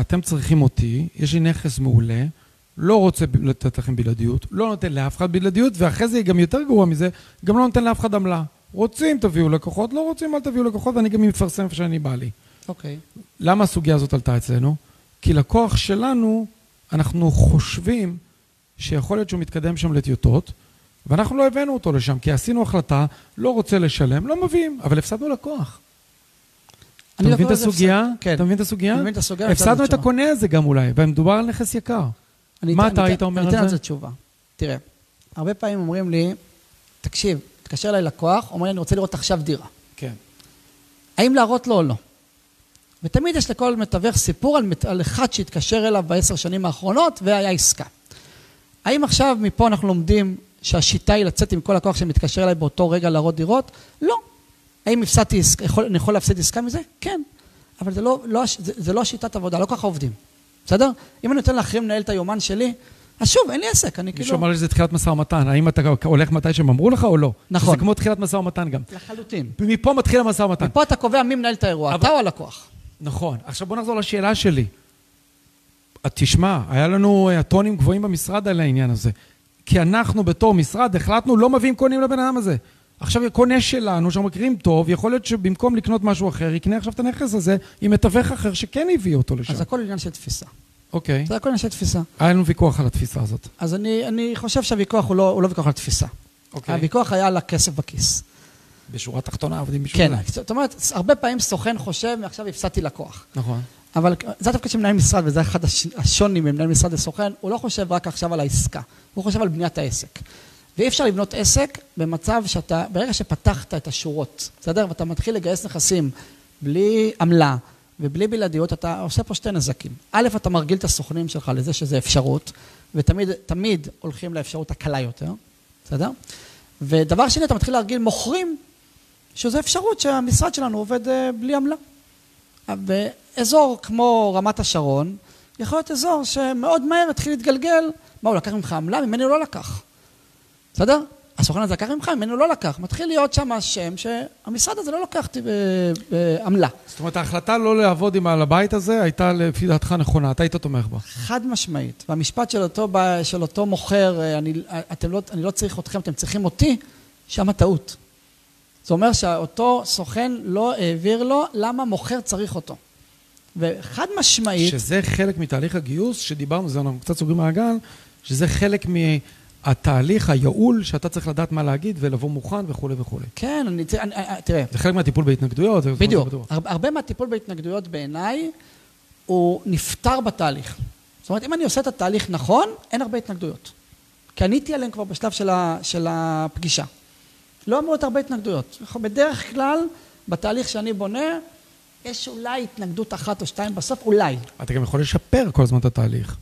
אתם צריכים אותי, יש לי נכס מעולה, לא רוצה לתת לכם בלעדיות, לא נותן לאף אחד בלעדיות, ואחרי זה גם יותר גרוע מזה, גם לא נותן לאף אחד עמלה. רוצים, תביאו לקוחות, לא רוצים, אל תביאו לקוחות, ואני גם מפרסם איפה שאני בא לי. אוקיי. Okay. למה הסוגיה הזאת עלתה אצלנו? כי לקוח שלנו, אנחנו חושבים שיכול להיות שהוא מתקדם שם לטיוטות, ואנחנו לא הבאנו אותו לשם, כי עשינו החלטה, לא רוצה לשלם, לא מביאים, אבל הפסדנו לקוח. אתה מבין את הסוגיה? כן. אתה מבין את הסוגיה? אני מבין את הסוגיה. הפסדנו את הקונה הזה גם אולי, ומדובר על נכס יקר. מה אתה היית אומר על זה? אני אתן על זה תשובה. תראה, הרבה פעמים אומרים לי, תקשיב, תתקשר אליי לקוח, אומר לי, אני רוצה לראות עכשיו דירה. כן. האם להראות לו או לא? ותמיד יש לכל מתווך סיפור על, על אחד שהתקשר אליו בעשר שנים האחרונות והיה עסקה. האם עכשיו מפה אנחנו לומדים שהשיטה היא לצאת עם כל לקוח שמתקשר אליי באותו רגע להראות דירות? לא. האם הפסדתי, יכול, אני יכול להפסיד עסקה מזה? כן. אבל זה לא, לא, זה, זה לא שיטת עבודה, לא ככה עובדים. בסדר? אם אני נותן לאחרים לנהל את היומן שלי, אז שוב, אין לי עסק, אני כאילו... מישהו אמר לי שזה תחילת משא ומתן, האם אתה הולך מתי שהם אמרו לך או לא? נכון. זה כמו תחילת משא ומתן גם. לחלוטין. מפה מתחיל המשא ומתן. מפה אתה קובע מי מנהל את האירוע, אבל... אתה או הלקוח. נכון. עכשיו בוא נחזור לשאלה שלי. תשמע, היה לנו אה, טונים גבוהים במשרד על העניין הזה. כי אנחנו בתור משרד החלטנו לא מביאים קונים לבן אדם הזה. עכשיו קונה שלנו, שאנחנו מכירים טוב, יכול להיות שבמקום לקנות משהו אחר, יקנה עכשיו את הנכס הזה עם מתווך אחר שכן הביא אותו לשם. אז הכל עניין של תפיסה. אוקיי. זה הכל עניין של תפיסה. היה לנו ויכוח על התפיסה הזאת. אז אני, אני חושב שהוויכוח הוא לא, הוא לא ויכוח על תפיסה. אוקיי. הוויכוח היה על הכסף בכיס. בשורה התחתונה עובדים בשביל כן. זאת אומרת, הרבה פעמים סוכן חושב, מעכשיו הפסדתי לקוח. נכון. אבל זה התפקיד של מנהל משרד, וזה אחד הש- השוני ממנהל משרד לסוכן, הוא לא חושב רק עכשיו על העסקה, הוא חושב על בניית העסק. ואי אפשר לבנות עסק במצב שאתה, ברגע שפתחת את השורות, בסדר? ואתה מתחיל לגייס נכסים בלי עמלה ובלי בלעדיות, אתה עושה פה שתי נזקים. א', אתה מרגיל את הסוכנים שלך לזה שזה אפשרות, ותמיד תמיד הולכים לאפשרות הקלה יותר, בסדר? ודבר שני, אתה מתחיל להרגיל מוכרים, שזו אפשרות שהמשרד שלנו עובד אה, בלי עמלה. באזור כמו רמת השרון, יכול להיות אזור שמאוד מהר התחיל להתגלגל, מה, הוא לקח ממך עמלה? ממני הוא לא לקח. בסדר? הסוכן הזה לקח ממך, ממנו לא לקח. מתחיל להיות שם שם שהמשרד הזה לא לקח אותי ב- בעמלה. זאת אומרת, ההחלטה לא לעבוד עם על הבית הזה הייתה לפי דעתך נכונה, אתה היית תומך בה. חד משמעית. והמשפט של אותו, של אותו מוכר, אה, אני, אתם לא, אני לא צריך אתכם, אתם צריכים אותי, שם הטעות. זה אומר שאותו סוכן לא העביר לו למה מוכר צריך אותו. וחד משמעית, שזה חלק מתהליך הגיוס, שדיברנו, זה אנחנו קצת סוגרים מעגל, שזה חלק מהתהליך, הייעול, שאתה צריך לדעת מה להגיד ולבוא מוכן וכולי וכולי. כן, אני, אני, אני, תראה, זה חלק מהטיפול בהתנגדויות. בדיוק. הרבה, מהטיפול בהתנגדויות בעיניי הוא נפתר בתהליך. זאת אומרת, אם אני עושה את התהליך נכון, אין הרבה התנגדויות. כי עניתי עליהם כבר בשלב של, ה, של הפגישה. לא אמור להיות הרבה התנגדויות. בדרך כלל, בתהליך שאני בונה, יש אולי התנגדות אחת או שתיים בסוף, אולי. אתה גם יכול לשפר כל הזמן את התהליך.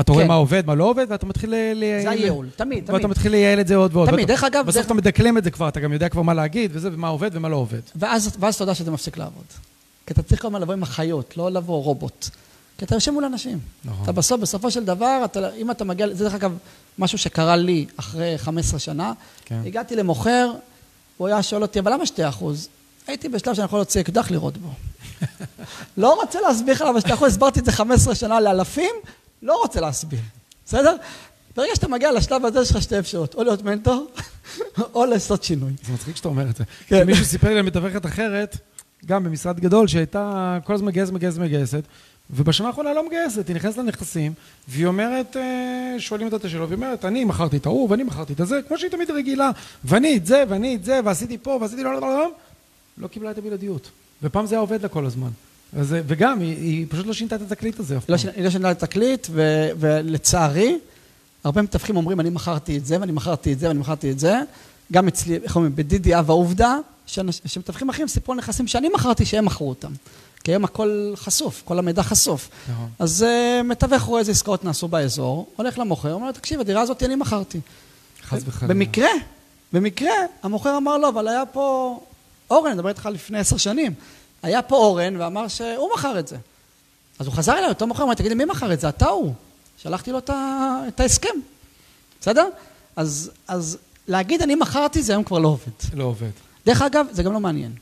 אתה רואה כן. מה עובד, מה לא עובד, ואתה מתחיל ל... זה הייעול, תמיד, ואתה תמיד. מתחיל לייעל את זה עוד ועוד. תמיד. ואתה- דרך אגב, בסוף דרך- אתה מדקלם את זה כבר, אתה גם יודע כבר מה להגיד, וזה, ומה עובד ומה לא עובד. ואז, ואז אתה יודע שזה מפסיק לעבוד. כי אתה צריך כל הזמן לבוא עם החיות, לא לבוא רובוט. כי אתה יושב מול אנשים. נכון. אתה בסוף, בסופו של דבר, אתה, אם אתה מגיע, זה דרך אגב משהו שקרה לי אחרי 15 שנה. כן. הגעתי למוכר, הוא היה שואל אותי, אבל למה 2 אחוז? הייתי בשלב שאני יכול להוציא אקדח לירות בו. לא רוצה להסביר לך למה 2 אחוז, הסברתי את זה 15 שנה לאלפים, לא רוצה להסביר, בסדר? ברגע שאתה מגיע לשלב הזה, יש לך שתי אפשרויות, או להיות מנטור, או לעשות שינוי. זה מצחיק שאתה אומר את זה. כן. מישהו סיפר לי על מתווכת אחרת, גם במשרד גדול, שהייתה כל הזמן מגייסת, מגייסת, מגייסת, ובשנה האחרונה לא מגייסת, היא נכנסת לנכסים, והיא אומרת, אה, שואלים אותה את השאלות, והיא אומרת, אני מכרתי את ההוא, ואני מכרתי את הזה, כמו שהיא תמיד רגילה, ואני את זה, ואני את זה, ועשיתי פה, ועשיתי לא, לא, לא, לא, לא קיבלה את הבלעדיות. ופעם זה היה עובד לה כל הזמן. אז, אה, וגם, היא, היא פשוט לא שינתה את התקליט הזה אף פעם. לא שינה- היא לא שינה את התקליט, ו- ולצערי, הרבה מתווכים אומרים, אני מכרתי את זה, ואני מכרתי את זה, ואני מכרתי את זה. גם אצלי, איך אומרים, בדידי אב העובדה, שמתווכים אחרים סיפרו על נכסים שאני מכרתי, שהם מכרו אותם. כי היום הכל חשוף, כל המידע חשוף. נכון. אז uh, מתווך רואה איזה עסקאות נעשו באזור, הולך למוכר, אומר לו, תקשיב, הדירה הזאת אני מכרתי. חס וחלילה. במקרה, במקרה, המוכר אמר לו, אבל היה פה אורן, אני מדבר איתך לפני עשר שנים, היה פה אורן ואמר שהוא מכר את זה. אז הוא חזר אליי, אותו מוכר, אמר, תגיד לי, מי מכר את זה? אתה הוא. שלחתי לו. את ההסכם, בסדר? אז, אז להגיד אני מכרתי זה היום כבר לא עובד. לא עובד. דרך אגב, זה גם לא מעניין.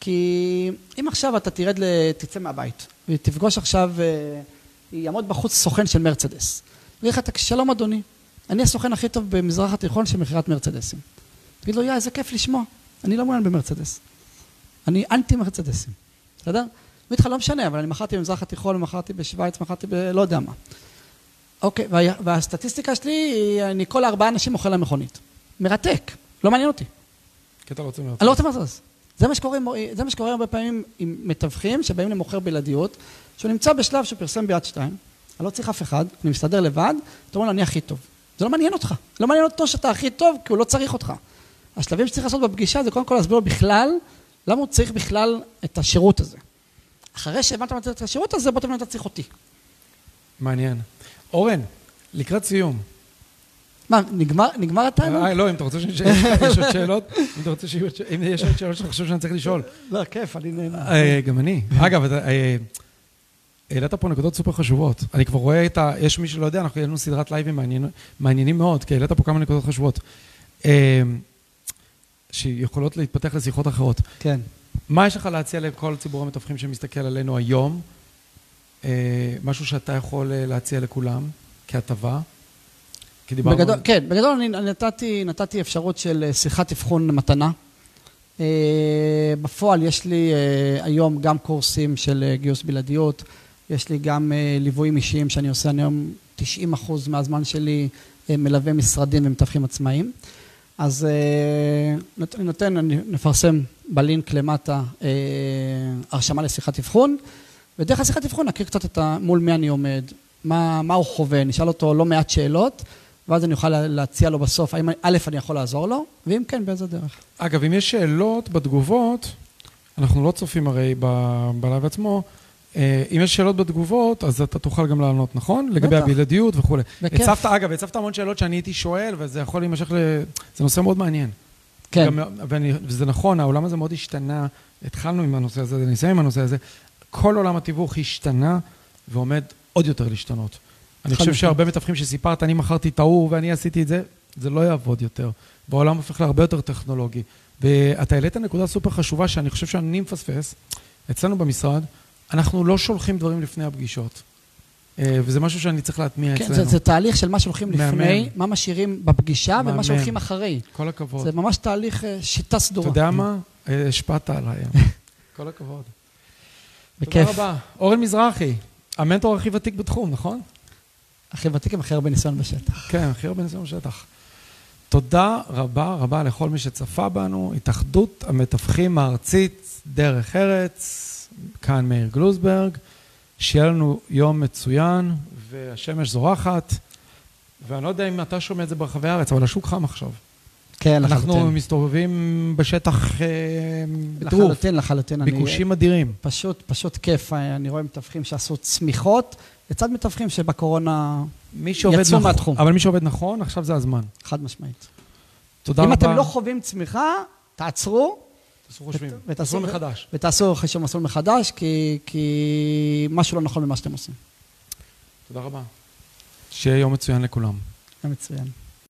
כי אם עכשיו אתה תרד. תצא מהבית, ותפגוש עכשיו, אה, יעמוד בחוץ סוכן של מרצדס. יגיד לך, "תק- שלום אדוני, אני הסוכן הכי טוב במזרח התיכון של מכירת מרצדסים. תגיד לו, יא, איזה כיף לשמוע, אני לא מעוניין במרצדס. אני אנטי מרצדסים, בסדר? הוא יגיד לך, לא משנה, אבל אני מכרתי במזרח התיכון, מכרתי בשוויץ, מכרתי ב... לא יודע מה. אוקיי, וה... והסטטיסטיקה שלי היא, אני כל ארבעה אנשים מוכר להם מכונית. מרתק, לא מעניין אותי. כי אתה לא רוצה אני לא רוצה מרצדס. זה מה שקורה, זה מה שקורה הרבה פעמים עם מתווכים שבאים למוכר בלעדיות, שהוא נמצא בשלב שהוא פרסם ביד שתיים, אני לא צריך אף אחד, אני מסתדר לבד, אתה אומר לו, אני הכי טוב. זה לא מעניין אותך. לא מעניין אותו שאתה הכי טוב, כי הוא לא צריך אותך. השלבים שצריך לעשות בפגישה זה קודם כל להסביר לו בכלל, למה הוא צריך בכלל את השירות הזה. אחרי שהבנת את השירות הזה, בוא תבין אתה צריך אותי. מעניין. אורן, לקראת סיום. מה, נגמר, נגמר התענוג? אה, לא, אם אתה רוצה שיש יש עוד שאלות, אם אתה רוצה שיהיו עוד ש- אם יש עוד שאלות שאתה חושב שאני צריך לשאול. לא, כיף, אני נהנה. אה, גם אני. אגב, אה, העלית פה נקודות סופר חשובות. אני כבר רואה את ה... יש מי שלא יודע, אנחנו העלינו סדרת לייבים מעניינים מאוד, כי העלית פה כמה נקודות חשובות. שיכולות להתפתח לשיחות אחרות. כן. מה יש לך להציע לכל ציבור המתווכים שמסתכל עלינו היום? משהו שאתה יכול להציע לכולם כהטבה? כי דיברנו... בגדול, על- כן, בגדול אני נתתי, נתתי אפשרות של אה, שיחת אבחון מתנה. אה, בפועל יש לי אה, היום גם קורסים של גיוס בלעדיות, יש לי גם ליוויים אישיים שאני עושה, אני היום 90 אחוז מהזמן שלי מלווה משרדים ומתווכים עצמאיים. אז אני נותן, אני נפרסם בלינק למטה הרשמה לשיחת אבחון, ודרך השיחת אבחון נכיר קצת את ה, מול מי אני עומד, מה, מה הוא חווה, נשאל אותו לא מעט שאלות, ואז אני אוכל להציע לו בסוף, האם א', אני יכול לעזור לו, ואם כן, באיזה דרך. אגב, אם יש שאלות בתגובות, אנחנו לא צופים הרי בלייב עצמו, אה, אם יש שאלות בתגובות, אז אתה תוכל גם לענות, נכון? לגבי הבלעדיות וכולי. בכיף. הצפת, אגב, הצפת המון שאלות שאני הייתי שואל, וזה יכול להימשך ל... זה נושא מאוד מעניין. כן. גם, ואני, וזה נכון, העולם הזה מאוד השתנה. התחלנו עם הנושא הזה, נסיים עם הנושא הזה. כל עולם התיווך השתנה ועומד עוד יותר להשתנות. אני חושב שהרבה מתווכים שסיפרת, אני מכרתי את ההוא ואני עשיתי את זה, זה לא יעבוד יותר. בעולם הופך להרבה יותר טכנולוגי. ואתה העלית נקודה סופר חשובה שאני חושב שאני מפספס. אצלנו במשרד, אנחנו לא שולחים דברים לפני הפגישות. אה, וזה משהו שאני צריך להטמיע כן, אצלנו. זה, זה תהליך של מה שולחים לפני, מה משאירים בפגישה מאמן. ומה שולחים אחרי. כל הכבוד. זה ממש תהליך אה, שיטה סדורה. אתה יודע מה? אה, השפעת עליי. כל הכבוד. בכיף. תודה רבה. אורן מזרחי, המנטור הכי ותיק בתחום, נכון? הכי ותיק עם הכי הרבה ניסיון בשטח. כן, הכי הרבה ניסיון בשטח. תודה רבה רבה לכל מי שצפה בנו. התאחדות המתווכים הארצית, דרך ארץ, כאן מאיר גלוזברג. שיהיה לנו יום מצוין, והשמש זורחת, ואני לא יודע אם אתה שומע את זה ברחבי הארץ, אבל השוק חם עכשיו. כן, לחלוטין. אנחנו מסתובבים בשטח אה, בטירוף. לחלוטין, לחלוטין. ביקושים אדירים. פשוט, פשוט כיף. אני רואה מתווכים שעשו צמיחות, לצד מתווכים שבקורונה יצאו נכון, מהתחום. אבל מי שעובד נכון, עכשיו זה הזמן. חד משמעית. תודה רבה. אם אתם לא חווים צמיחה, תעצרו. תעשו חושבים, ותעשו מחדש. ותעשו חשבון מסלול מחדש, כי, כי משהו לא נכון במה שאתם עושים. תודה רבה. שיהיה יום מצוין לכולם. יום מצוין.